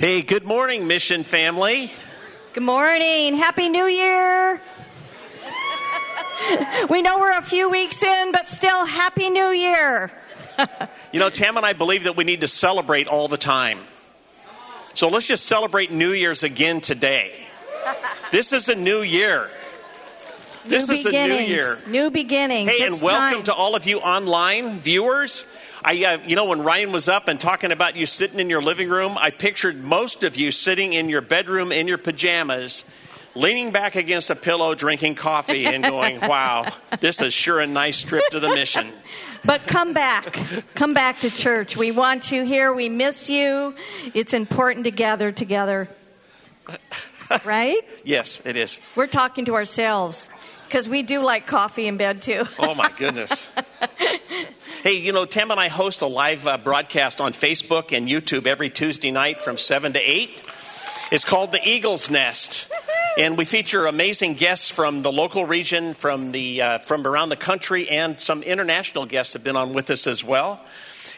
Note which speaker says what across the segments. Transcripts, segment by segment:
Speaker 1: Hey, good morning, Mission Family.
Speaker 2: Good morning. Happy New Year. we know we're a few weeks in, but still, Happy New Year.
Speaker 1: You know, Tam and I believe that we need to celebrate all the time. So let's just celebrate New Year's again today. This is a new year. This
Speaker 2: new
Speaker 1: is a new year.
Speaker 2: New beginnings.
Speaker 1: Hey,
Speaker 2: It's
Speaker 1: and welcome
Speaker 2: time.
Speaker 1: to all of you online viewers. I, uh, you know, when Ryan was up and talking about you sitting in your living room, I pictured most of you sitting in your bedroom in your pajamas, leaning back against a pillow, drinking coffee, and going, "Wow, this is sure a nice trip to the mission."
Speaker 2: But come back. come back to church. We want you here. We miss you. It's important to gather together. Right?
Speaker 1: Yes, it is.
Speaker 2: We're talking to ourselves because we do like coffee in bed too.
Speaker 1: Oh my goodness. hey, you know, Tim and I host a live uh, broadcast on Facebook and YouTube every Tuesday night from 7 to 8. It's called The Eagle's Nest. And we feature amazing guests from the local region, from, the, uh, from around the country, and some international guests have been on with us as well.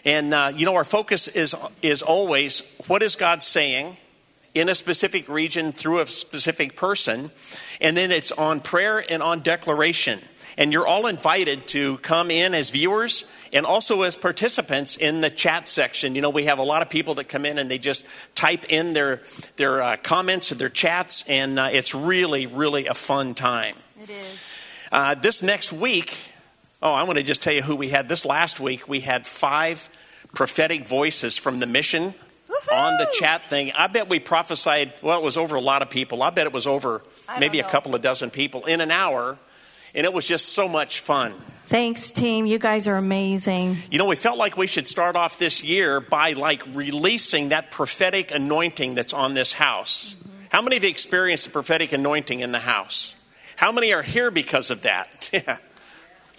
Speaker 1: And, uh, you know, our focus is, is always what is God saying? in a specific region through a specific person, and then it's on prayer and on declaration. And you're all invited to come in as viewers and also as participants in the chat section. You know, we have a lot of people that come in and they just type in their their uh, comments and their chats, and uh, it's really, really a fun time.
Speaker 2: It is.
Speaker 1: Uh, this next week, oh, I want to just tell you who we had. This last week, we had five prophetic voices from the mission on the chat thing. I bet we prophesied, well, it was over a lot of people. I bet it was over
Speaker 2: I
Speaker 1: maybe a couple of dozen people in an hour. And it was just so much fun.
Speaker 2: Thanks, team. You guys are amazing.
Speaker 1: You know, we felt like we should start off this year by like releasing that prophetic anointing that's on this house. How many you experienced the prophetic anointing in the house? How many are here because of that? Yeah.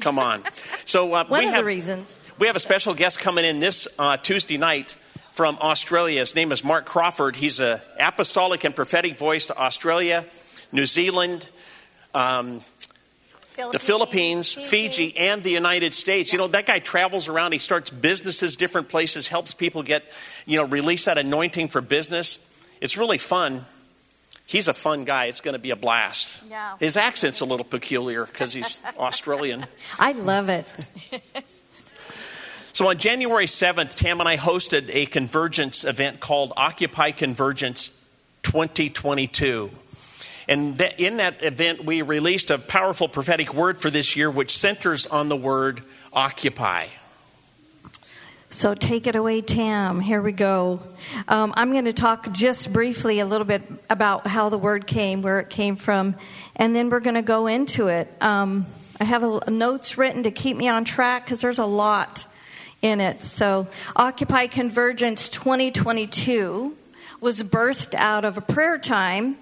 Speaker 1: Come on. So uh,
Speaker 2: One
Speaker 1: we
Speaker 2: of
Speaker 1: have
Speaker 2: the reasons.
Speaker 1: we have a special guest coming in this uh, Tuesday night from Australia. His name is Mark Crawford. He's a apostolic and prophetic voice to Australia, New Zealand, um, the Philippines, Fiji, and the United States. You know, that guy travels around. He starts businesses, different places, helps people get, you know, release that anointing for business. It's really fun. He's a fun guy. It's going to be a blast.
Speaker 2: Yeah.
Speaker 1: His accent's a little peculiar because he's Australian.
Speaker 2: I love it.
Speaker 1: So on January 7th, Tam and I hosted a convergence event called Occupy Convergence 2022. And that, in that event, we released a powerful prophetic word for this year, which centers on the word occupy.
Speaker 2: So take it away, Tam. Here we go. Um, I'm going to talk just briefly a little bit about how the word came, where it came from, and then we're going to go into it. Um, I have a, notes written to keep me on track because there's a lot in it. So, Occupy Convergence 2022 was birthed out of a prayer time.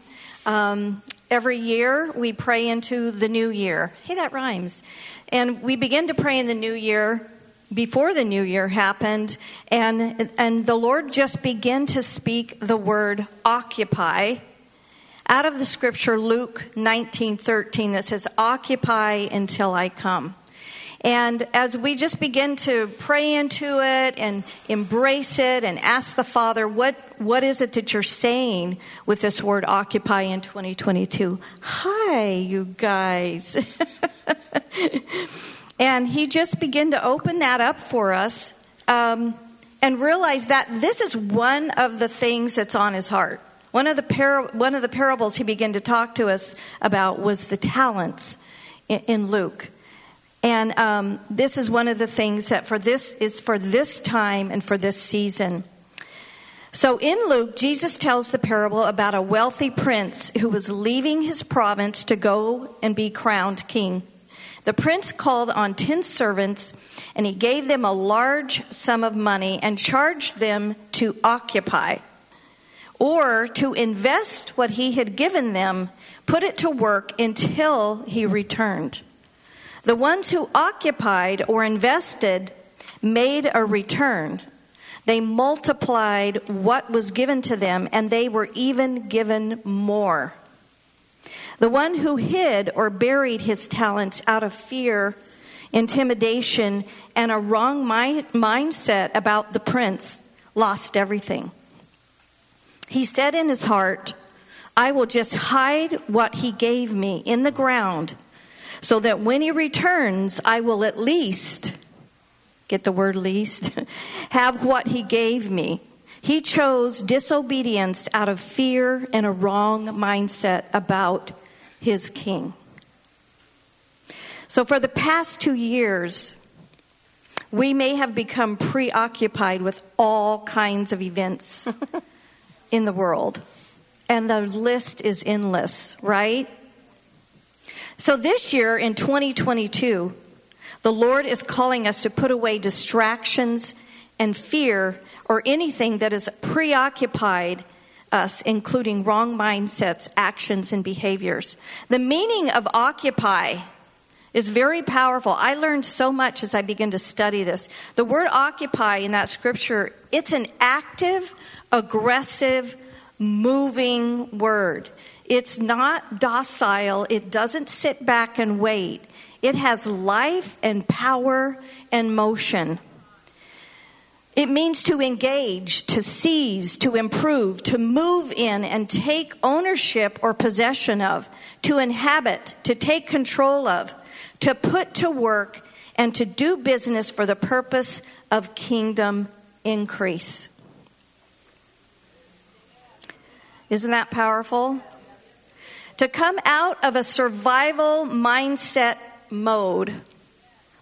Speaker 2: Um, every year we pray into the new year. Hey, that rhymes. And we begin to pray in the new year before the new year happened, and and the Lord just began to speak the word occupy out of the scripture Luke 19:13 that says occupy until I come. And as we just begin to pray into it and embrace it and ask the Father, what, what is it that you're saying with this word occupy in 2022? Hi, you guys. and he just began to open that up for us um, and realize that this is one of the things that's on his heart. One of the, par- one of the parables he began to talk to us about was the talents in, in Luke. And um, this is one of the things that for this is for this time and for this season. So in Luke, Jesus tells the parable about a wealthy prince who was leaving his province to go and be crowned king. The prince called on ten servants and he gave them a large sum of money and charged them to occupy or to invest what he had given them, put it to work until he returned. The ones who occupied or invested made a return. They multiplied what was given to them, and they were even given more. The one who hid or buried his talents out of fear, intimidation, and a wrong mi- mindset about the prince lost everything. He said in his heart, I will just hide what he gave me in the ground so that when he returns, I will at least, get the word least, have what he gave me. He chose disobedience out of fear and a wrong mindset about his king. So, for the past two years, we may have become preoccupied with all kinds of events in the world. And the list is endless, right? So this year in 2022, the Lord is calling us to put away distractions and fear or anything that has preoccupied us, including wrong mindsets, actions, and behaviors. The meaning of occupy is very powerful. I learned so much as I began to study this. The word occupy in that scripture, it's an active, aggressive, moving word. It's not docile, it doesn't sit back and wait. It has life and power and motion. It means to engage, to seize, to improve, to move in and take ownership or possession of, to inhabit, to take control of, to put to work, and to do business for the purpose of kingdom increase. Isn't that powerful? To come out of a survival mindset mode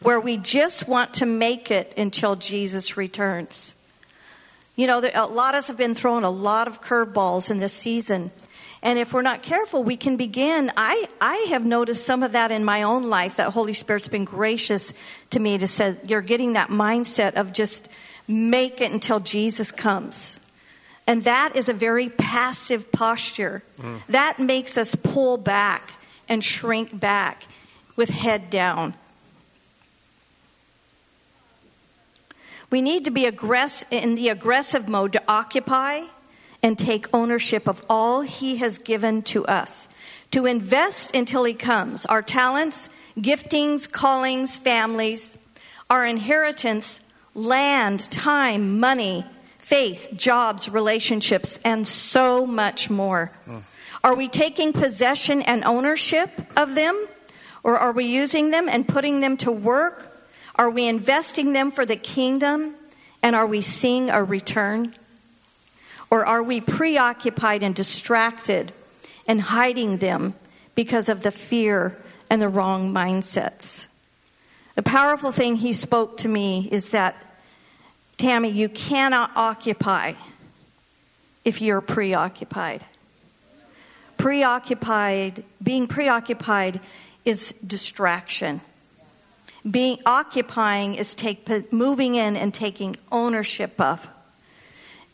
Speaker 2: where we just want to make it until Jesus returns. You know, a lot of us have been thrown a lot of curveballs in this season. And if we're not careful, we can begin. I, I have noticed some of that in my own life, that Holy Spirit's been gracious to me to say, you're getting that mindset of just make it until Jesus comes. And that is a very passive posture. Mm. That makes us pull back and shrink back with head down. We need to be aggress- in the aggressive mode to occupy and take ownership of all He has given to us, to invest until He comes. Our talents, giftings, callings, families, our inheritance, land, time, money, faith, jobs, relationships, and so much more. Mm. Are we taking possession and ownership of them? Or are we using them and putting them to work? Are we investing them for the kingdom? And are we seeing a return? Or are we preoccupied and distracted and hiding them because of the fear and the wrong mindsets? The powerful thing he spoke to me is that Tammy, you cannot occupy if you're preoccupied. Preoccupied, being preoccupied is distraction. Being occupying is take, moving in and taking ownership of,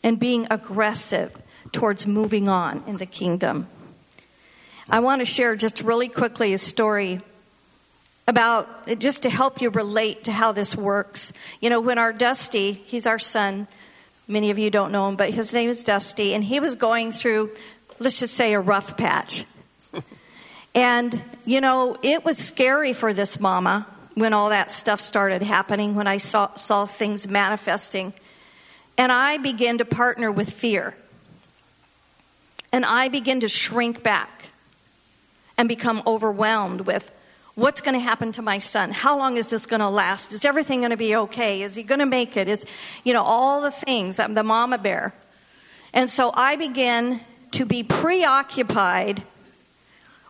Speaker 2: and being aggressive towards moving on in the kingdom. I want to share just really quickly a story about just to help you relate to how this works. You know, when our Dusty, he's our son, many of you don't know him, but his name is Dusty, and he was going through, let's just say, a rough patch. and, you know, it was scary for this mama when all that stuff started happening, when I saw, saw things manifesting. And I began to partner with fear. And I began to shrink back and become overwhelmed with What's going to happen to my son? How long is this going to last? Is everything going to be okay? Is he going to make it? Is, you know, all the things, I'm the mama bear. And so I began to be preoccupied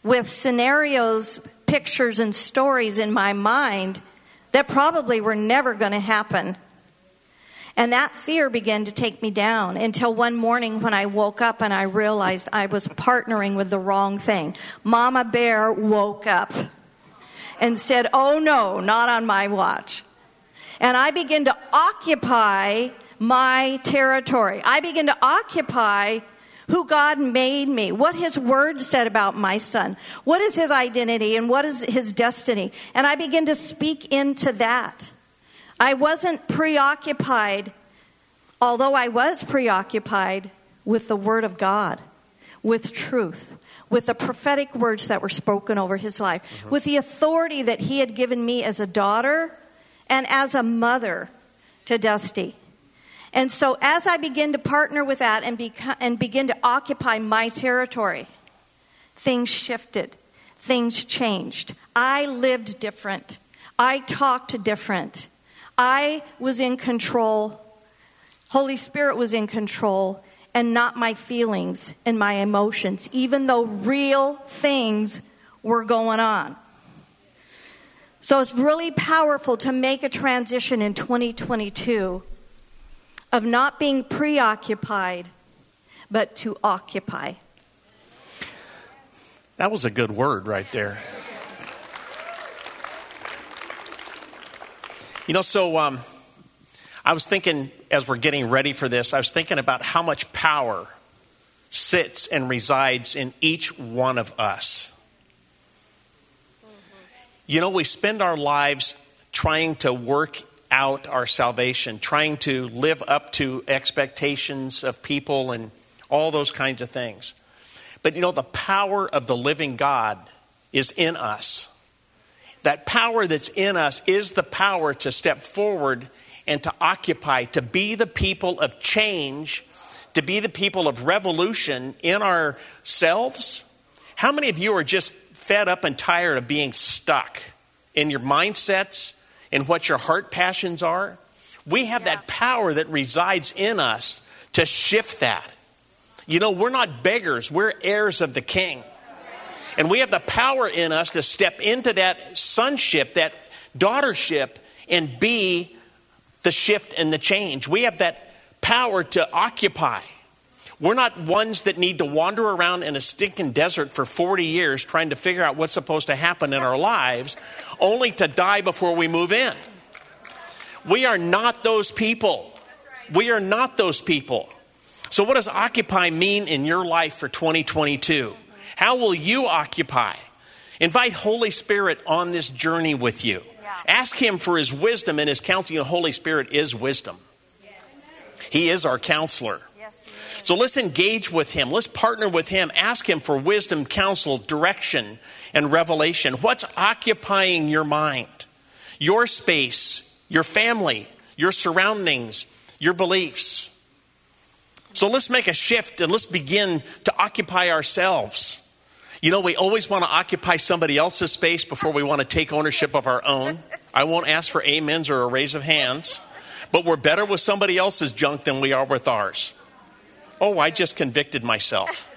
Speaker 2: with scenarios, pictures, and stories in my mind that probably were never going to happen. And that fear began to take me down until one morning when I woke up and I realized I was partnering with the wrong thing. Mama Bear woke up and said, Oh no, not on my watch. And I begin to occupy my territory. I begin to occupy who God made me, what His Word said about my son, what is his identity, and what is his destiny. And I begin to speak into that. I wasn't preoccupied, although I was preoccupied with the Word of God, with truth, with the prophetic words that were spoken over his life, mm-hmm. with the authority that he had given me as a daughter and as a mother to Dusty. And so, as I begin to partner with that and, beca- and begin to occupy my territory, things shifted, things changed. I lived different, I talked different, I was in control. Holy Spirit was in control and not my feelings and my emotions, even though real things were going on. So it's really powerful to make a transition in 2022 of not being preoccupied, but to occupy.
Speaker 1: That was a good word right there. You know, so um, I was thinking as we're getting ready for this, I was thinking about how much power sits and resides in each one of us. You know, we spend our lives trying to work out our salvation, trying to live up to expectations of people and all those kinds of things. But you know, the power of the living God is in us. That power that's in us is the power to step forward and to occupy, to be the people of change, to be the people of revolution in ourselves. How many of you are just fed up and tired of being stuck in your mindsets, in what your heart passions are. We have yeah. that power that resides in us to shift that. You know, we're not beggars, we're heirs of the king. And we have the power in us to step into that sonship, that daughtership, and be the shift and the change. We have that power to occupy. We're not ones that need to wander around in a stinking desert for 40 years trying to figure out what's supposed to happen in our lives, only to die before we move in. We are not those people. We are not those people. So, what does occupy mean in your life for 2022? How will you occupy? Invite Holy Spirit on this journey with you. Ask Him for His wisdom and His counsel. The Holy Spirit is wisdom, He is our counselor. So let's engage with him. Let's partner with him. Ask him for wisdom, counsel, direction, and revelation. What's occupying your mind? Your space, your family, your surroundings, your beliefs. So let's make a shift and let's begin to occupy ourselves. You know, we always want to occupy somebody else's space before we want to take ownership of our own. I won't ask for amens or a raise of hands, but we're better with somebody else's junk than we are with ours. Oh, I just convicted myself.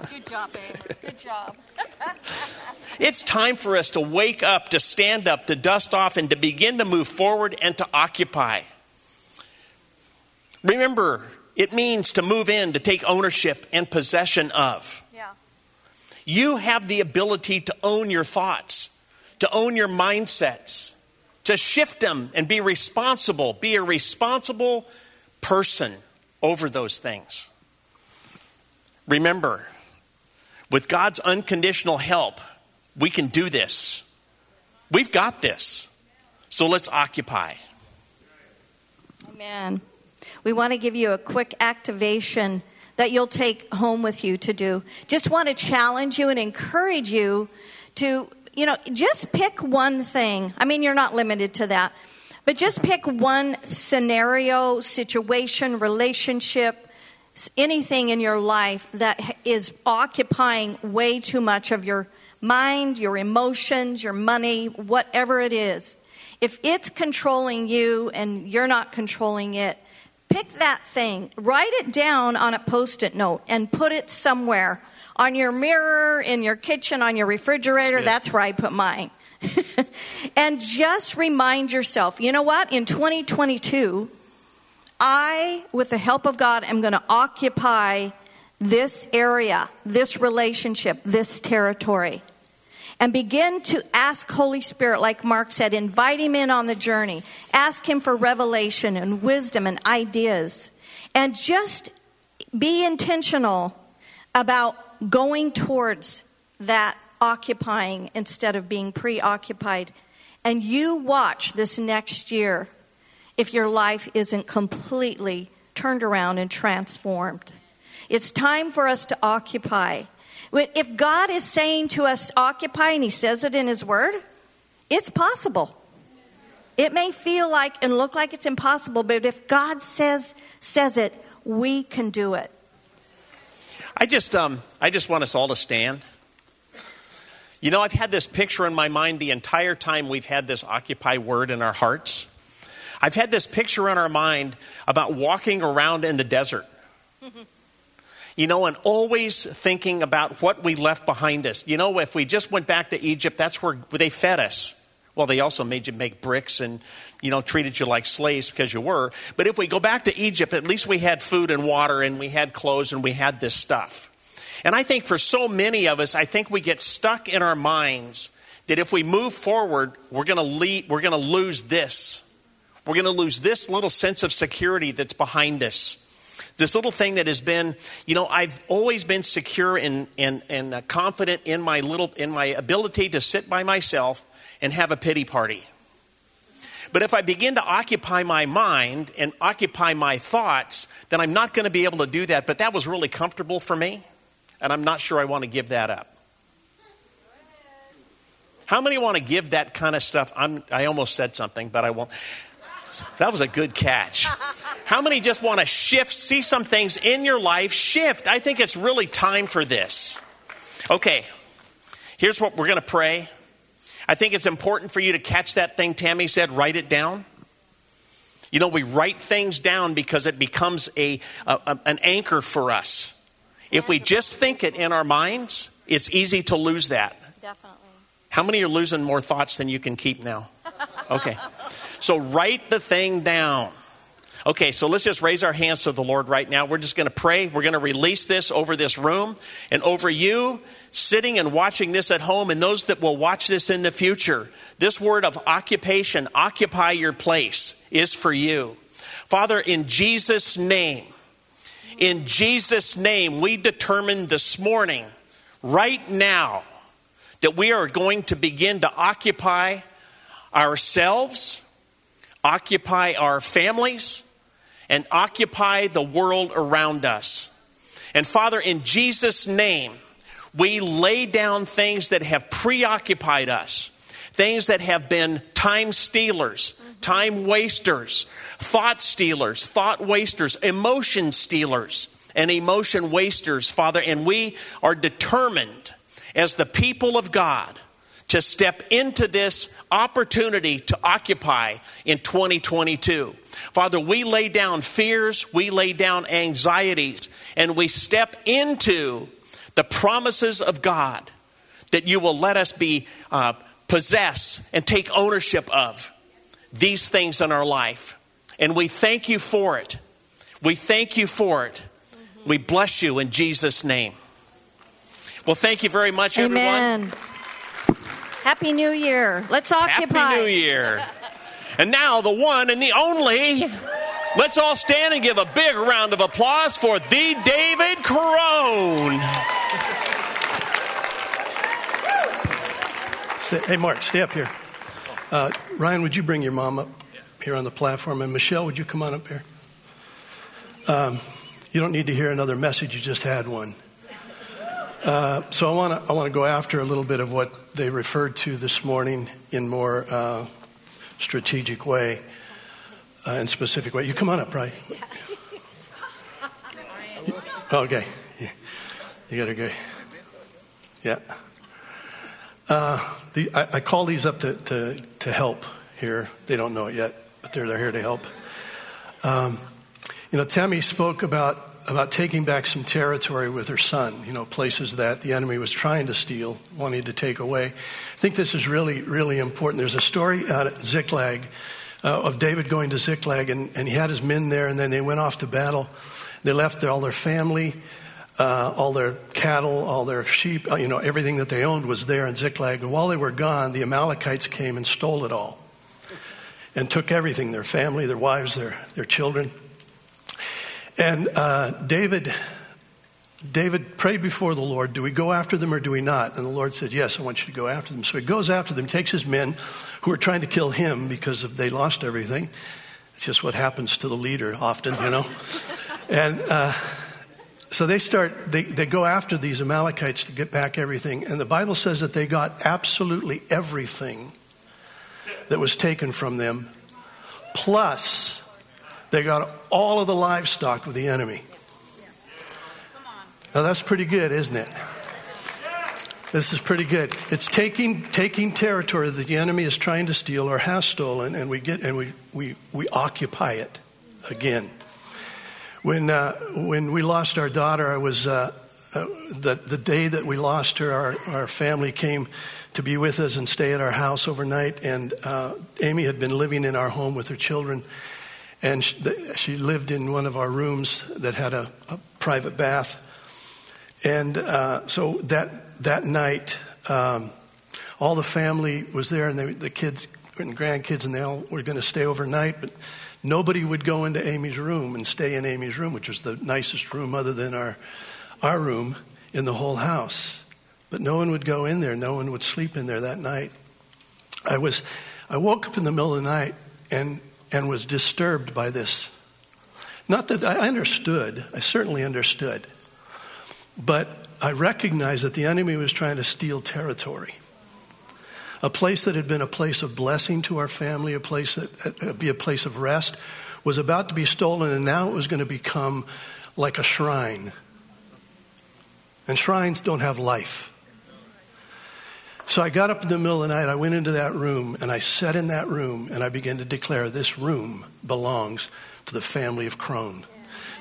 Speaker 2: Good job, Abe. Good job.
Speaker 1: it's time for us to wake up, to stand up, to dust off, and to begin to move forward and to occupy. Remember, it means to move in, to take ownership and possession of.
Speaker 2: Yeah.
Speaker 1: You have the ability to own your thoughts, to own your mindsets, to shift them and be responsible. Be a responsible person over those things. Remember, with God's unconditional help, we can do this. We've got this. So let's occupy.
Speaker 2: Amen. We want to give you a quick activation that you'll take home with you to do. Just want to challenge you and encourage you to, you know, just pick one thing. I mean, you're not limited to that. But just pick one scenario, situation, relationship, anything in your life that is occupying way too much of your mind, your emotions, your money, whatever it is. If it's controlling you and you're not controlling it, pick that thing, write it down on a post it note, and put it somewhere on your mirror, in your kitchen, on your refrigerator. That's where I put mine. and just remind yourself you know what? In 2022, I, with the help of God, am going to occupy this area, this relationship, this territory. And begin to ask Holy Spirit, like Mark said, invite him in on the journey. Ask him for revelation and wisdom and ideas. And just be intentional about going towards that occupying instead of being preoccupied. And you watch this next year if your life isn't completely turned around and transformed. It's time for us to occupy. If God is saying to us, occupy, and He says it in His Word, it's possible. It may feel like and look like it's impossible, but if God says says it, we can do it.
Speaker 1: I just, um, I just want us all to stand. You know, I've had this picture in my mind the entire time we've had this Occupy word in our hearts. I've had this picture in our mind about walking around in the desert. you know, and always thinking about what we left behind us. You know, if we just went back to Egypt, that's where they fed us. Well, they also made you make bricks and, you know, treated you like slaves because you were. But if we go back to Egypt, at least we had food and water and we had clothes and we had this stuff. And I think for so many of us, I think we get stuck in our minds that if we move forward, we're going to to lose this. We're going to lose this little sense of security that's behind us. This little thing that has been, you know, I've always been secure and, and, and uh, confident in my little, in my ability to sit by myself and have a pity party. But if I begin to occupy my mind and occupy my thoughts, then I'm not going to be able to do that. But that was really comfortable for me, and I'm not sure I want to give that up. How many want to give that kind of stuff? I'm, I almost said something, but I won't. That was a good catch. How many just want to shift, see some things in your life shift? I think it's really time for this. Okay, here's what we're going to pray. I think it's important for you to catch that thing Tammy said, write it down. You know, we write things down because it becomes a, a, an anchor for us. If we just think it in our minds, it's easy to lose that.
Speaker 2: Definitely.
Speaker 1: How many are losing more thoughts than you can keep now? Okay. So write the thing down. Okay, so let's just raise our hands to the Lord right now. We're just going to pray. We're going to release this over this room and over you sitting and watching this at home and those that will watch this in the future. This word of occupation, occupy your place, is for you. Father, in Jesus' name, in Jesus' name, we determine this morning, right now, that we are going to begin to occupy ourselves, occupy our families, and occupy the world around us. And Father, in Jesus' name, we lay down things that have preoccupied us, things that have been time stealers, mm-hmm. time wasters, thought stealers, thought wasters, emotion stealers, and emotion wasters, Father. And we are determined as the people of God to step into this opportunity to occupy in 2022. Father, we lay down fears, we lay down anxieties, and we step into the promises of God that you will let us be uh, possess and take ownership of these things in our life. And we thank you for it. We thank you for it. We bless you in Jesus' name. Well, thank you very much,
Speaker 2: Amen.
Speaker 1: everyone.
Speaker 2: Happy New Year. Let's occupy.
Speaker 1: Happy New Year. And now, the one and the only. Let's all stand and give a big round of applause for the David Crone.
Speaker 3: Hey, Mark, stay up here. Uh, Ryan, would you bring your mom up here on the platform? And Michelle, would you come on up here? Um, you don't need to hear another message, you just had one. Uh, so I want to I want to go after a little bit of what they referred to this morning in more uh, strategic way, uh, in specific way. You come on up, right? okay, you got to go. Yeah. Uh, the, I, I, call these up to, to, to help here. They don't know it yet, but they're, they're here to help. Um, you know, Tammy spoke about about taking back some territory with her son, you know, places that the enemy was trying to steal, wanting to take away. I think this is really, really important. There's a story out at Ziklag uh, of David going to Ziklag, and, and he had his men there, and then they went off to battle. They left all their family, uh, all their cattle, all their sheep, uh, you know, everything that they owned was there in Ziklag. And while they were gone, the Amalekites came and stole it all and took everything their family, their wives, their, their children. And uh, David, David prayed before the Lord, do we go after them or do we not? And the Lord said, yes, I want you to go after them. So he goes after them, takes his men who are trying to kill him because they lost everything. It's just what happens to the leader often, you know. and uh, so they start, they, they go after these Amalekites to get back everything. And the Bible says that they got absolutely everything that was taken from them plus they got all of the livestock of the enemy. Now that's pretty good, isn't it? This is pretty good. It's taking taking territory that the enemy is trying to steal or has stolen, and we get and we we, we occupy it again. When uh, when we lost our daughter, I was uh, uh, the the day that we lost her, our our family came to be with us and stay at our house overnight. And uh, Amy had been living in our home with her children, and she, she lived in one of our rooms that had a, a private bath. And uh, so that that night, um, all the family was there, and they, the kids and grandkids, and they all were going to stay overnight. But nobody would go into Amy's room and stay in Amy's room, which was the nicest room other than our our room in the whole house. But no one would go in there. No one would sleep in there that night. I was, I woke up in the middle of the night and and was disturbed by this. Not that I understood. I certainly understood. But I recognized that the enemy was trying to steal territory. A place that had been a place of blessing to our family, a place that uh, be a place of rest, was about to be stolen, and now it was going to become like a shrine. And shrines don't have life. So I got up in the middle of the night, I went into that room, and I sat in that room, and I began to declare this room belongs to the family of Crone.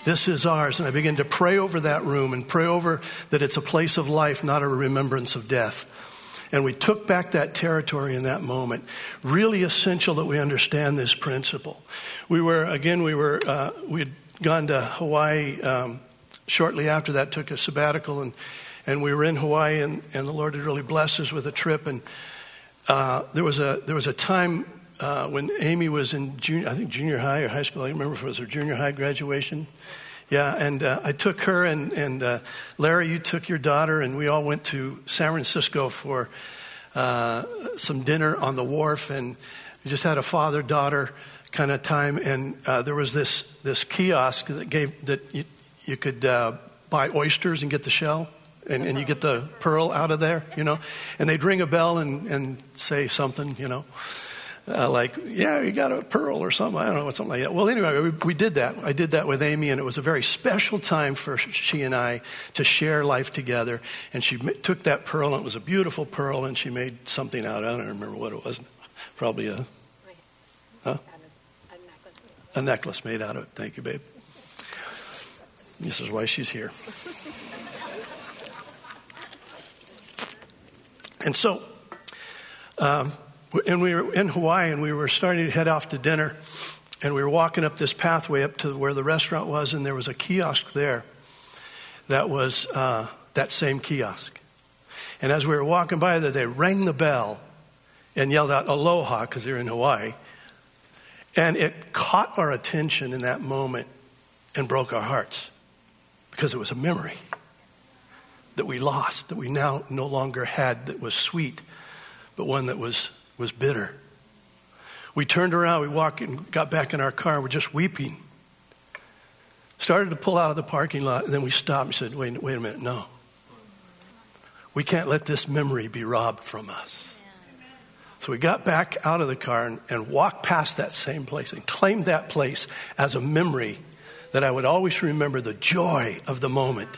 Speaker 3: This is ours. And I began to pray over that room and pray over that it's a place of life, not a remembrance of death. And we took back that territory in that moment. Really essential that we understand this principle. We were, again, we were, uh, we had gone to Hawaii um, shortly after that, took a sabbatical, and, and we were in Hawaii, and, and the Lord had really blessed us with a trip. And uh, there, was a, there was a time uh, when Amy was in junior, I think junior high or high school. I remember if it was her junior high graduation. Yeah, and uh, I took her and, and uh, Larry, you took your daughter, and we all went to San Francisco for uh, some dinner on the wharf, and we just had a father daughter kind of time. And uh, there was this this kiosk that gave that you, you could buy oysters and get the shell. And, and you get the pearl out of there, you know, and they'd ring a bell and, and say something, you know uh, like, yeah, you got a pearl or something. I don't know, something like that. Well, anyway, we, we, did that. I did that with Amy, and it was a very special time for she and I to share life together. And she took that pearl, and it was a beautiful pearl, and she made something out of it. I don't remember what it was. Probably a, huh? A necklace made out of it. Thank you, babe. This is why she's here. And so, um, and we were in Hawaii and we were starting to head off to dinner. And we were walking up this pathway up to where the restaurant was, and there was a kiosk there that was uh, that same kiosk. And as we were walking by there, they rang the bell and yelled out aloha because they're in Hawaii. And it caught our attention in that moment and broke our hearts because it was a memory that we lost, that we now no longer had, that was sweet, but one that was was bitter. We turned around, we walked and got back in our car, and we're just weeping. Started to pull out of the parking lot, and then we stopped and said, wait, wait a minute, no. We can't let this memory be robbed from us. So we got back out of the car and, and walked past that same place and claimed that place as a memory that I would always remember the joy of the moment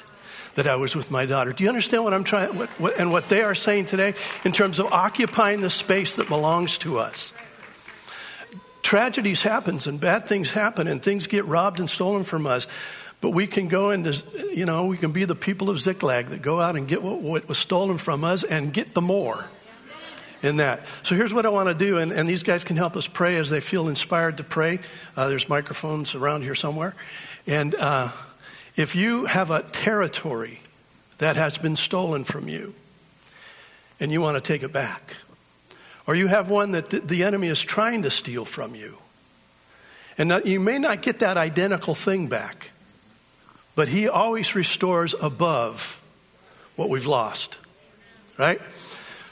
Speaker 3: that I was with my daughter. Do you understand what I'm trying, what, what, and what they are saying today in terms of occupying the space that belongs to us? Tragedies happens and bad things happen and things get robbed and stolen from us. But we can go into, you know, we can be the people of Ziklag that go out and get what, what was stolen from us and get the more in that. So here's what I want to do, and, and, these guys can help us pray as they feel inspired to pray. Uh, there's microphones around here somewhere. And uh, if you have a territory that has been stolen from you and you want to take it back, or you have one that the enemy is trying to steal from you, and that you may not get that identical thing back, but he always restores above what we've lost, right?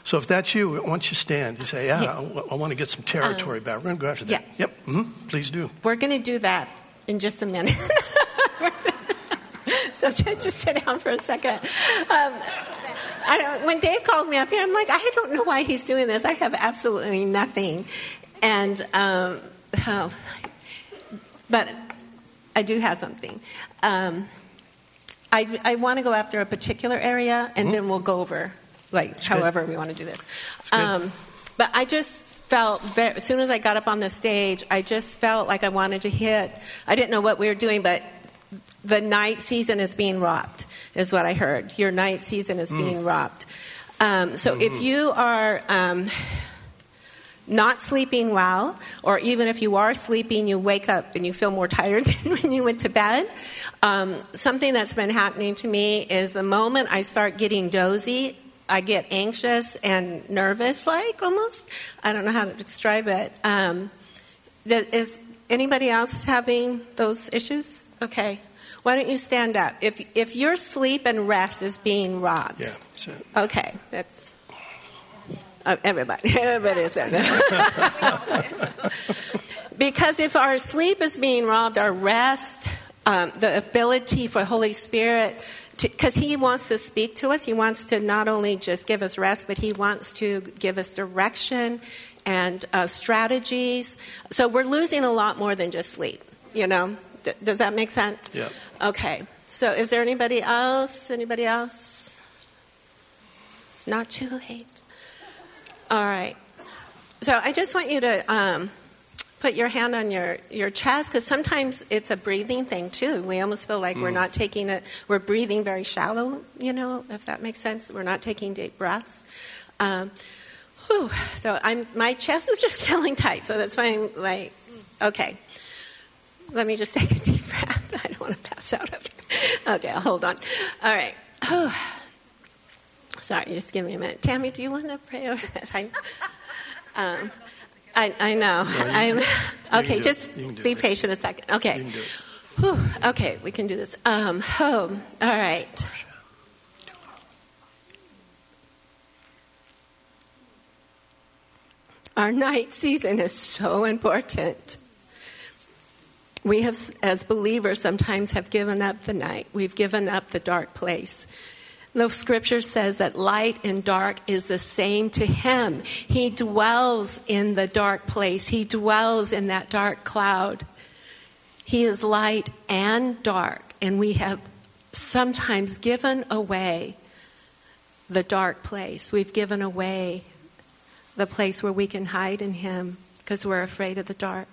Speaker 3: So if that's you, once you stand, you say, "Yeah, yeah. I, I, want to get some territory um, back." We're going to go after that. Yeah. Yep. Mm-hmm. Please do.
Speaker 4: We're going to do that in just a minute. so just sit down for a second. Um, when Dave called me up here, I'm like, I don't know why he's doing this. I have absolutely nothing. And um, oh, but I do have something. Um, I, I want to go after a particular area, and then we'll go over like
Speaker 3: That's good.
Speaker 4: however we want to do this. Um, but I just felt very, as soon as I got up on the stage, I just felt like I wanted to hit. I didn't know what we were doing, but the night season is being robbed, is what I heard. Your night season is being robbed. Um, so if you are um, not sleeping well, or even if you are sleeping, you wake up and you feel more tired than when you went to bed. Um, something that's been happening to me is the moment I start getting dozy, I get anxious and nervous, like almost. I don't know how to describe it. Um, that is anybody else having those issues? Okay. Why don't you stand up? If if your sleep and rest is being robbed.
Speaker 3: Yeah. So,
Speaker 4: Okay, that's uh, everybody. Everybody is there. because if our sleep is being robbed, our rest, um, the ability for Holy Spirit, because He wants to speak to us. He wants to not only just give us rest, but He wants to give us direction and uh, strategies. So we're losing a lot more than just sleep. You know, D- does that make sense?
Speaker 3: yeah.
Speaker 4: Okay. So is there anybody else? Anybody else? It's not too late. All right. So I just want you to um, put your hand on your, your chest because sometimes it's a breathing thing too. We almost feel like we're not taking it, we're breathing very shallow, you know, if that makes sense. We're not taking deep breaths. Um, whew. So I'm, my chest is just feeling tight, so that's why I'm like, okay. Let me just take a deep breath. I don't want to pass out up here. Okay, I'll hold on. All right. Whew. Sorry, just give me a minute. Tammy, do you want to pray over this? I, um, I, I know. I'm, okay, just
Speaker 3: You can do
Speaker 4: be patient a second. Okay.
Speaker 3: You can do it.
Speaker 4: Whew. Okay, we can do this. Um, oh, all right. Our night season is so important. We have, as believers, sometimes have given up the night. We've given up the dark place. The scripture says that light and dark is the same to him. He dwells in the dark place, he dwells in that dark cloud. He is light and dark, and we have sometimes given away the dark place. We've given away the place where we can hide in Him because we're afraid of the dark.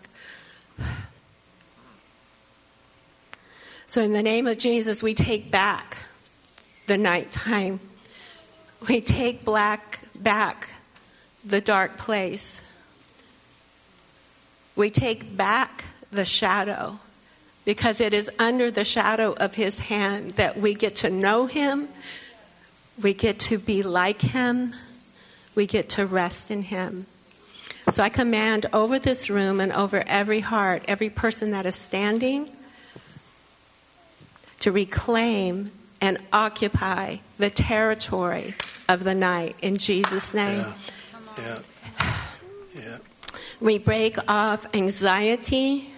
Speaker 4: So, in the name of Jesus, we take back the nighttime. We take black back the dark place. We take back the shadow because it is under the shadow of his hand that we get to know him, we get to be like him, we get to rest in him. So I command over this room and over every heart, every person that is standing, to reclaim and occupy the territory of the night in Jesus' name.
Speaker 3: Yeah. Yeah. Yeah.
Speaker 4: We break off anxiety,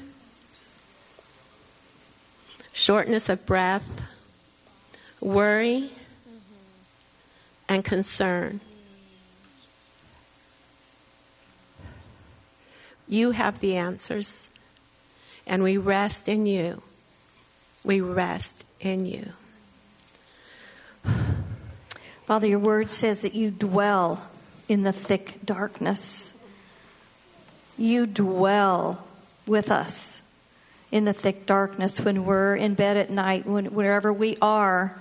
Speaker 4: shortness of breath, worry, and concern. You have the answers, and we rest in you. We rest in you.
Speaker 2: Father, your word says that you dwell in the thick darkness. You dwell with us in the thick darkness when we're in bed at night, when, wherever we are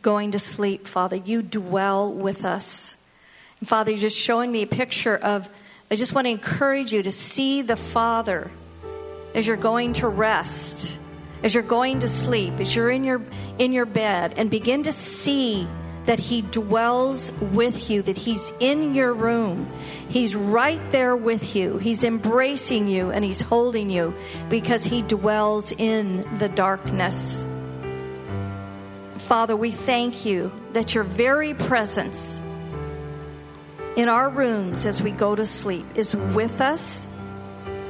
Speaker 2: going to sleep, Father. You dwell with us. And Father, you're just showing me a picture of, I just want to encourage you to see the Father as you're going to rest, as you're going to sleep, as you're in your, in your bed, and begin to see that He dwells with you, that He's in your room. He's right there with you. He's embracing you and He's holding you because He dwells in the darkness. Father, we thank you that your very presence in our rooms as we go to sleep is with us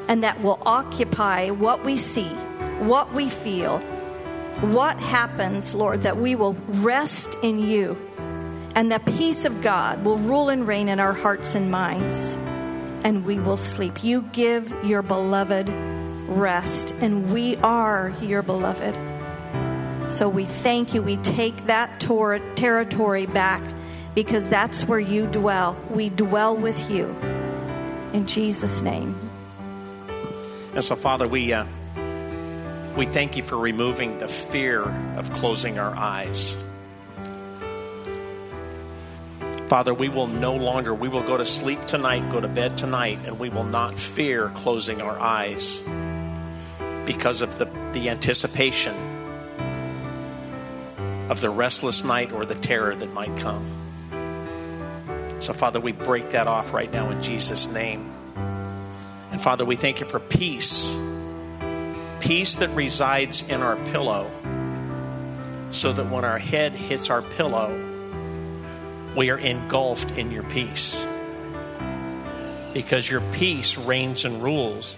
Speaker 2: and that will occupy what we see, what we feel, what happens, Lord, that we will rest in you and the peace of God will rule and reign in our hearts and minds. and we will sleep. You give your beloved rest, and we are your beloved. So we thank you. We take that tor- territory back because that's where you dwell. We dwell with you. In Jesus' name.
Speaker 1: And so, Father, we, uh, we thank you for removing the fear of closing our eyes. Father, we will no longer, we will go to sleep tonight, go to bed tonight, and we will not fear closing our eyes because of the, the anticipation of the restless night or the terror that might come. So, Father, we break that off right now in Jesus' name. And Father, we thank you for peace. Peace that resides in our pillow, so that when our head hits our pillow, we are engulfed in your peace. Because your peace reigns and rules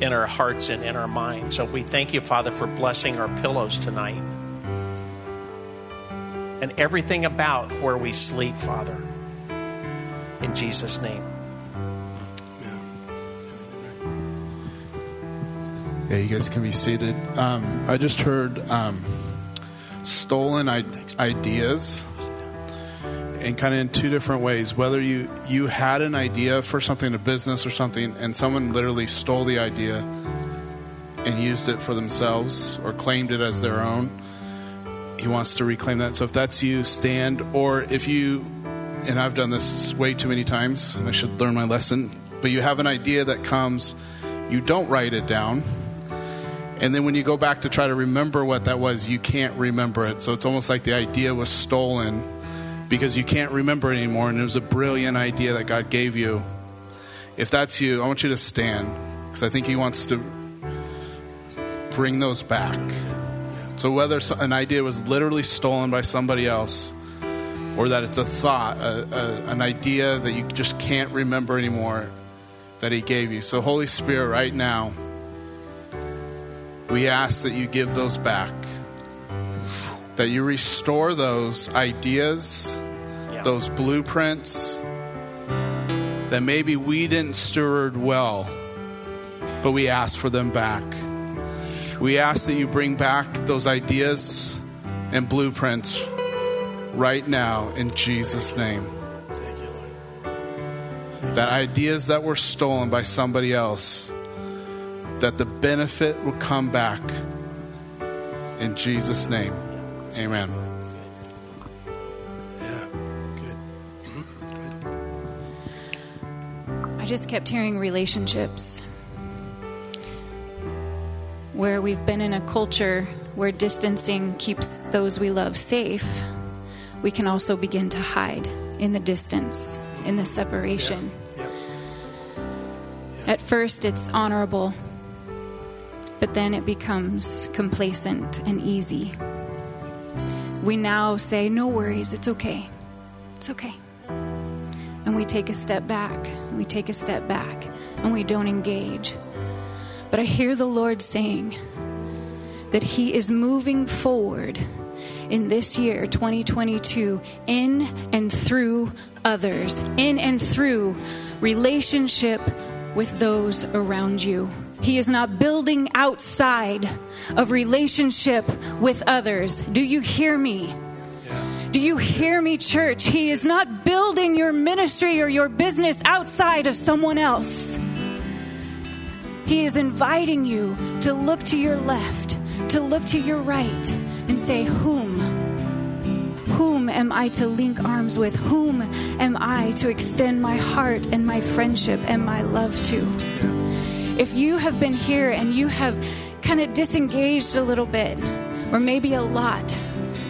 Speaker 1: in our hearts and in our minds. So we thank you, Father, for blessing our pillows tonight and everything about where we sleep, Father. In Jesus' name.
Speaker 5: Yeah, you guys can be seated. Um, I just heard um, stolen I- ideas, and kind of in two different ways. Whether you you had an idea for something, a business or something, and someone literally stole the idea and used it for themselves or claimed it as their own. He wants to reclaim that. So if that's you, stand. Or if you, and I've done this way too many times, and I should learn my lesson. But you have an idea that comes, you don't write it down and then when you go back to try to remember what that was, you can't remember it. So it's almost like the idea was stolen because you can't remember it anymore. And it was a brilliant idea that God gave you. If that's you, I want you to stand because I think He wants to bring those back. So whether an idea was literally stolen by somebody else or that it's a thought, a, a, an idea that you just can't remember anymore that He gave you. So, Holy Spirit, right now, we ask that you give those back, that you restore those ideas,
Speaker 1: Yeah.
Speaker 5: those blueprints that maybe we didn't steward well, but we ask for them back. We ask that you bring back those ideas and blueprints right now in Jesus' name. That ideas that were stolen by somebody else that the benefit will come back in Jesus' name. Amen.
Speaker 3: Yeah, good.
Speaker 6: I just kept hearing relationships where we've been in a culture where distancing keeps those we love safe. We can also begin to hide in the distance, in the separation.
Speaker 3: Yeah.
Speaker 6: At first, it's honorable, but then it becomes complacent and easy. We now say, No worries, it's okay. It's okay. And we take a step back, and we take a step back, and we don't engage. But I hear the Lord saying that He is moving forward in this year, 2022, in and through others, in and through relationship with those around you. He is not building outside of relationship with others. Do you hear me? Do you hear me, church? He is not building your ministry or your business outside of someone else. He is inviting you to look to your left, to look to your right, and say, Whom? Whom am I to link arms with? Whom am I to extend my heart and my friendship and my love to? If you have been here and you have kind of disengaged a little bit, or maybe a lot,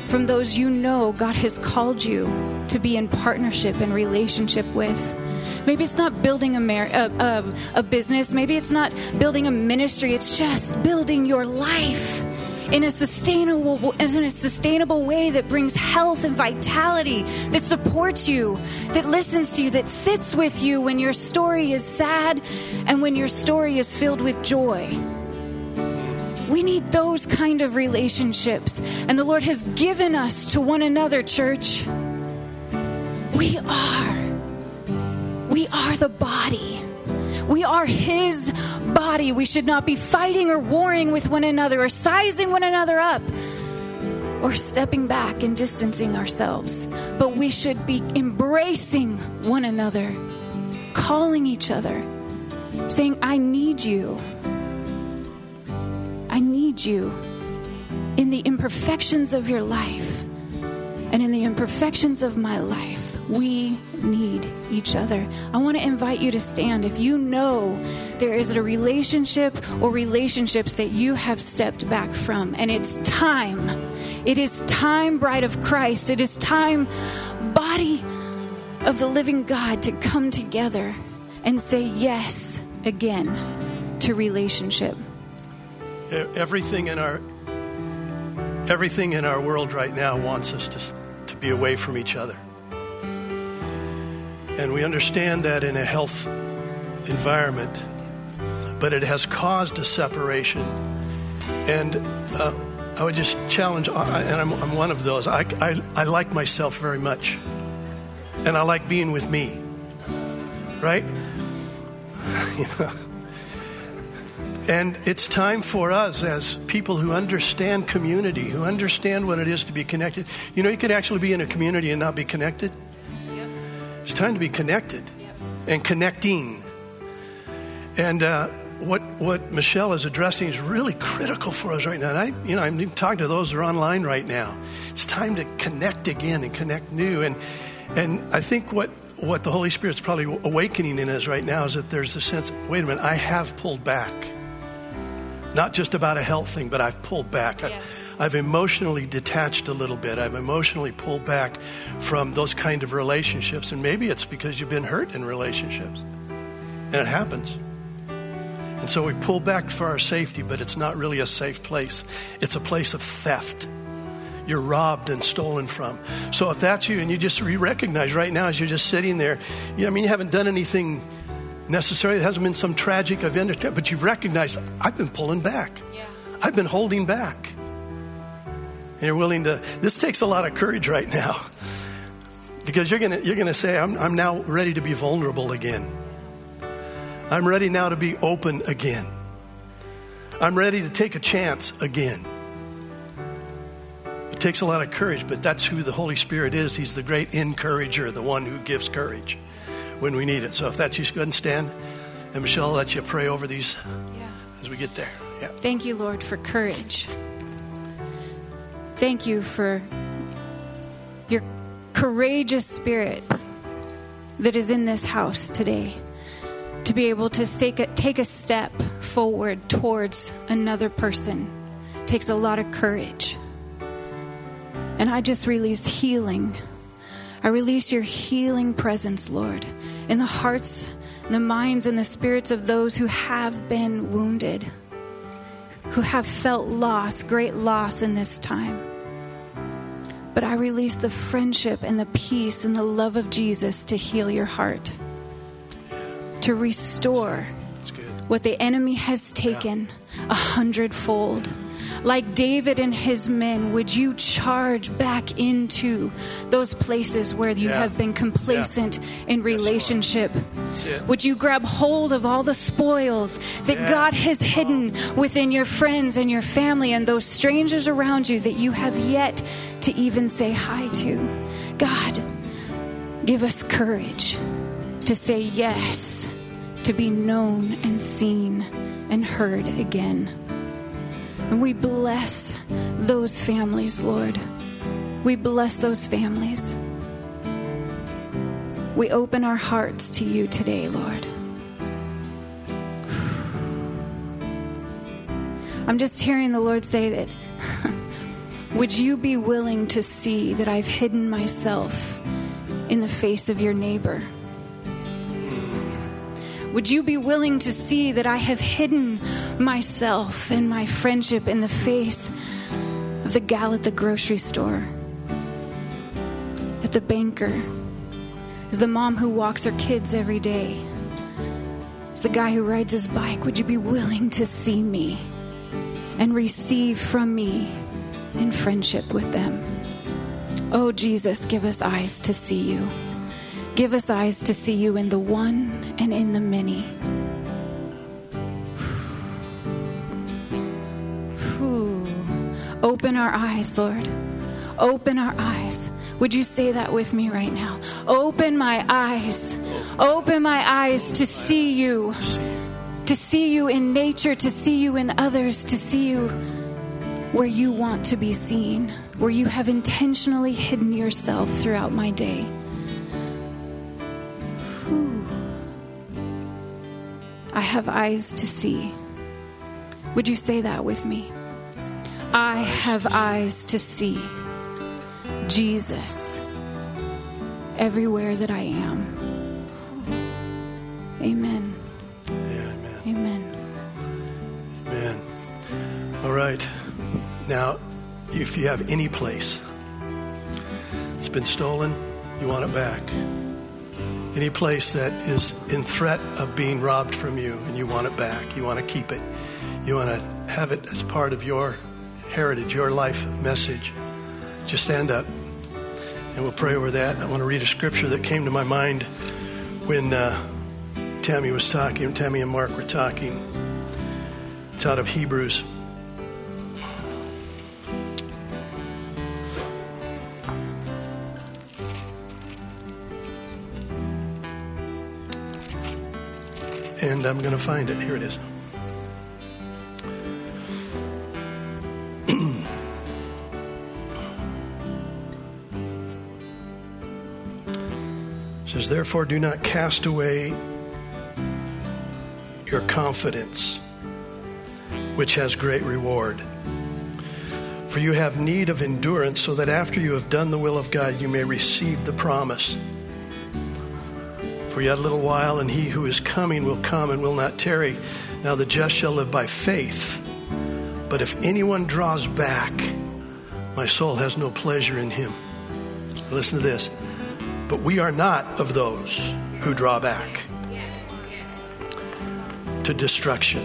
Speaker 6: from those you know God has called you to be in partnership and relationship with. Maybe it's not building a, mar- a, a, a business, maybe it's not building a ministry, it's just building your life in a sustainable in a sustainable way that brings health and vitality that supports you that listens to you that sits with you when your story is sad and when your story is filled with joy. We need those kind of relationships and the lord has given us to one another church. We are we are the body We are His body. We should not be fighting or warring with one another or sizing one another up or stepping back and distancing ourselves. But we should be embracing one another, calling each other, saying, I need you. I need you in the imperfections of your life and in the imperfections of my life. We need each other. I want to invite you to stand. If you know there is a relationship or relationships that you have stepped back from, and it's time, it is time, bride of Christ, it is time, body of the living God, to come together and say yes again to relationship.
Speaker 3: Everything in our everything in our world right now wants us to, to be away from each other. And we understand that in a health environment, but it has caused a separation. And uh, I would just challenge, and I'm, I'm one of those, I, I, I like myself very much. And I like being with me. Right? And it's time for us as people who understand community, who understand what it is to be connected. You know, you could actually be in a community and not be connected. It's time to be connected and connecting. And uh, what what Michelle is addressing is really critical for us right now. And I, you know, I'm talking to those that are online right now. It's time to connect again and connect new. And and I think what what the Holy Spirit's probably awakening in us right now is that there's a sense. Wait a minute, I have pulled back. Not just about a health thing, but I've pulled back. I've- I've emotionally detached a little bit. I've emotionally pulled back from those kind of relationships. And maybe it's because you've been hurt in relationships. And it happens. And so we pull back for our safety, but it's not really a safe place. It's a place of theft. You're robbed and stolen from. So if that's you and you just re recognize right now as you're just sitting there, you- I mean, you haven't done anything necessarily, it hasn't been some tragic event, but you've recognized, I've been pulling back. I've been holding back. And you're willing to, this takes a lot of courage right now. Because you're going you're gonna say, I'm, I'm now ready to be vulnerable again. I'm ready now to be open again. I'm ready to take a chance again. It takes a lot of courage, but that's who the Holy Spirit is. He's the great encourager, the one who gives courage when we need it. So if that's you, go ahead and stand. And Michelle, I'll let you pray over these as we get there. Yeah.
Speaker 6: Thank you, Lord, for courage. Thank you for your courageous spirit that is in this house today to be able to take a, take a step forward towards another person takes a lot of courage. And I just release healing. I release your healing presence, Lord, in the hearts, the minds, and the spirits of those who have been wounded who have felt loss, great loss in this time. But I release the friendship and the peace and the love of Jesus to heal your heart, to restore what the enemy has taken a hundredfold. Like David and his men, would you charge back into those places where you
Speaker 3: Yeah.
Speaker 6: have been complacent in relationship? Would you grab hold of all the spoils that
Speaker 3: Yeah.
Speaker 6: God has hidden within your friends and your family and those strangers around you that you have yet to even say hi to? God, give us courage to say yes, to be known and seen and heard again. And we bless those families, Lord. We bless those families. We open our hearts to you today, Lord. I'm just hearing the Lord say that would you be willing to see that I've hidden myself in the face of your neighbor? Would you be willing to see that I have hidden myself and my friendship in the face of the gal at the grocery store, at the banker, is the mom who walks her kids every day, is the guy who rides his bike? Would you be willing to see me and receive from me in friendship with them? Oh, Jesus, give us eyes to see you. Give us eyes to see you in the one and in the many. Open our eyes, Lord. Open our eyes. Would you say that with me right now? Open my eyes. Open my eyes to see you. To see you in nature, to see you in others, to see you where you want to be seen, where you have intentionally hidden yourself throughout my day. I have eyes to see. Would you say that with me? I have eyes to see Jesus everywhere that I am. Amen.
Speaker 3: Yeah, amen.
Speaker 6: Amen.
Speaker 3: Amen. All right. Now, if you have any place that's been stolen, you want it back. Any place that is in threat of being robbed from you and you want it back, you want to keep it, you want to have it as part of your heritage, your life message, just stand up and we'll pray over that. I want to read a scripture that came to my mind when uh, Tammy was talking, Tammy and Mark were talking. It's out of Hebrews. And I'm going to find it. Here it is. It says, Therefore, do not cast away your confidence, which has great reward. For you have need of endurance, so that after you have done the will of God, you may receive the promise. For yet a little while, and he who is coming will come and will not tarry. Now the just shall live by faith. But if anyone draws back, my soul has no pleasure in him. Listen to this. But we are not of those who draw back to destruction,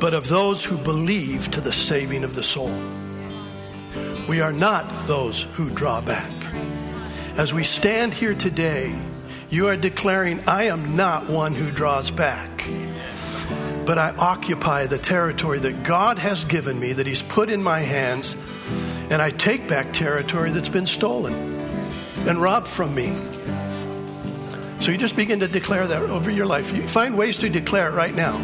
Speaker 3: but of those who believe to the saving of the soul. We are not those who draw back. As we stand here today, you are declaring, I am not one who draws back, but I occupy the territory that God has given me, that He's put in my hands, and I take back territory that's been stolen and robbed from me. So you just begin to declare that over your life. You find ways to declare it right now.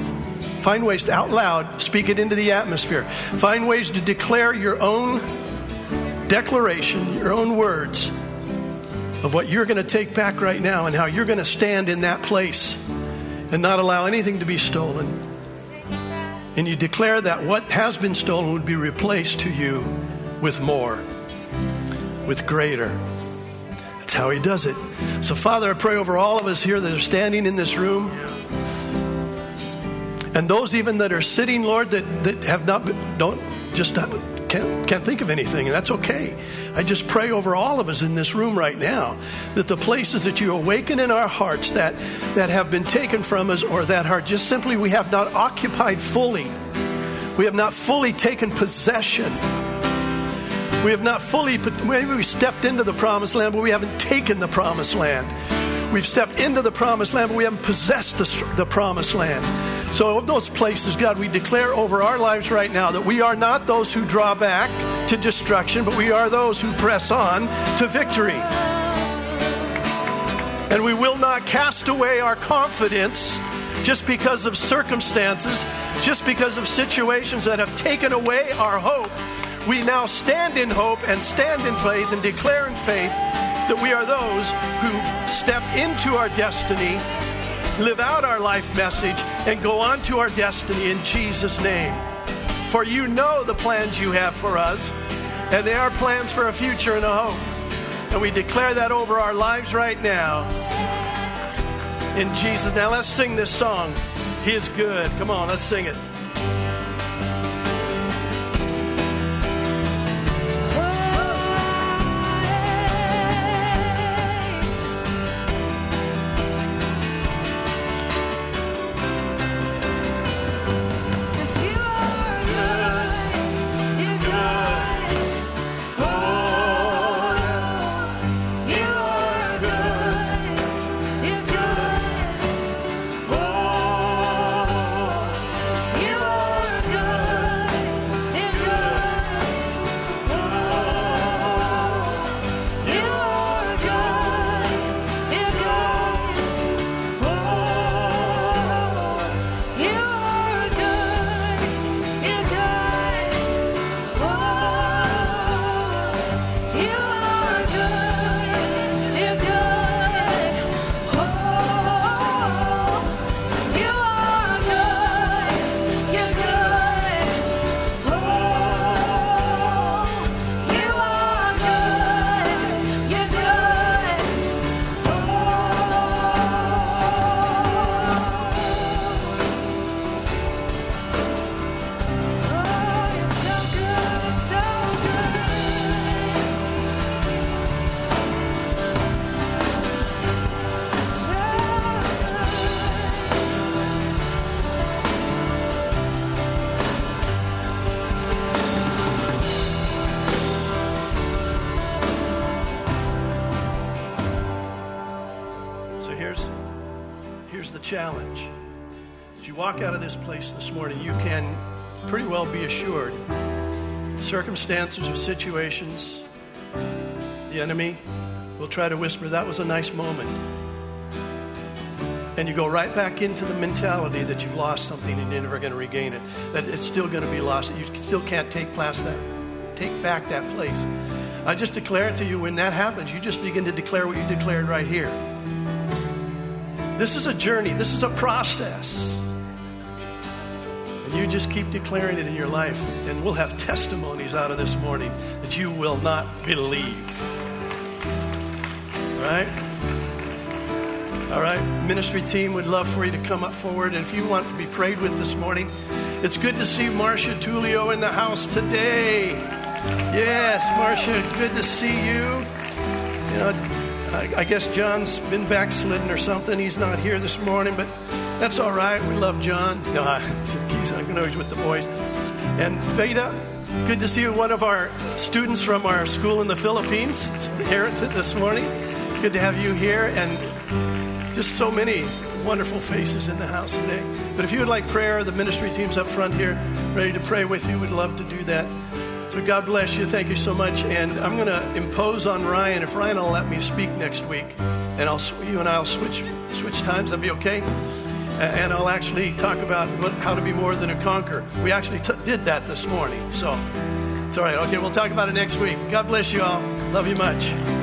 Speaker 3: Find ways to out loud speak it into the atmosphere. Find ways to declare your own declaration, your own words of what you're going to take back right now and how you're going to stand in that place and not allow anything to be stolen. And you declare that what has been stolen would be replaced to you with more, with greater. That's how he does it. So, Father, I pray over all of us here that are standing in this room. And those even that are sitting, Lord, that, that have not don't just can't, can't think of anything, and that's okay. I just pray over all of us in this room right now that the places that you awaken in our hearts that, that have been taken from us or that are just simply we have not occupied fully, we have not fully taken possession. We have not fully, maybe we stepped into the promised land, but we haven't taken the promised land. We've stepped into the promised land, but we haven't possessed the, the promised land. So, of those places, God, we declare over our lives right now that we are not those who draw back to destruction, but we are those who press on to victory. And we will not cast away our confidence just because of circumstances, just because of situations that have taken away our hope. We now stand in hope and stand in faith and declare in faith that we are those who step into our destiny live out our life message, and go on to our destiny in Jesus' name. For you know the plans you have for us, and they are plans for a future and a hope. And we declare that over our lives right now. In Jesus. Now let's sing this song. He is good. Come on, let's sing it. Morning, you can pretty well be assured circumstances or situations, the enemy will try to whisper, That was a nice moment. And you go right back into the mentality that you've lost something and you're never going to regain it, that it's still going to be lost, you still can't take, place that, take back that place. I just declare it to you when that happens, you just begin to declare what you declared right here. This is a journey, this is a process. And you just keep declaring it in your life, and we'll have testimonies out of this morning that you will not believe. All right? All right, ministry team would love for you to come up forward. And if you want to be prayed with this morning, it's good to see Marcia Tulio in the house today. Yes, Marcia, good to see you. You know, I, I guess John's been backslidden or something. He's not here this morning, but that's all right. We love John. He's, I know he's with the boys. And Fada, it's good to see you, one of our students from our school in the Philippines, here this morning. Good to have you here. And just so many wonderful faces in the house today. But if you would like prayer, the ministry team's up front here, ready to pray with you. We'd love to do that. So God bless you. Thank you so much. And I'm going to impose on Ryan if Ryan will let me speak next week, and I'll you and I'll switch switch times. That'd be okay. And I'll actually talk about how to be more than a conqueror. We actually t- did that this morning, so it's all right. Okay, we'll talk about it next week. God bless you all. Love you much.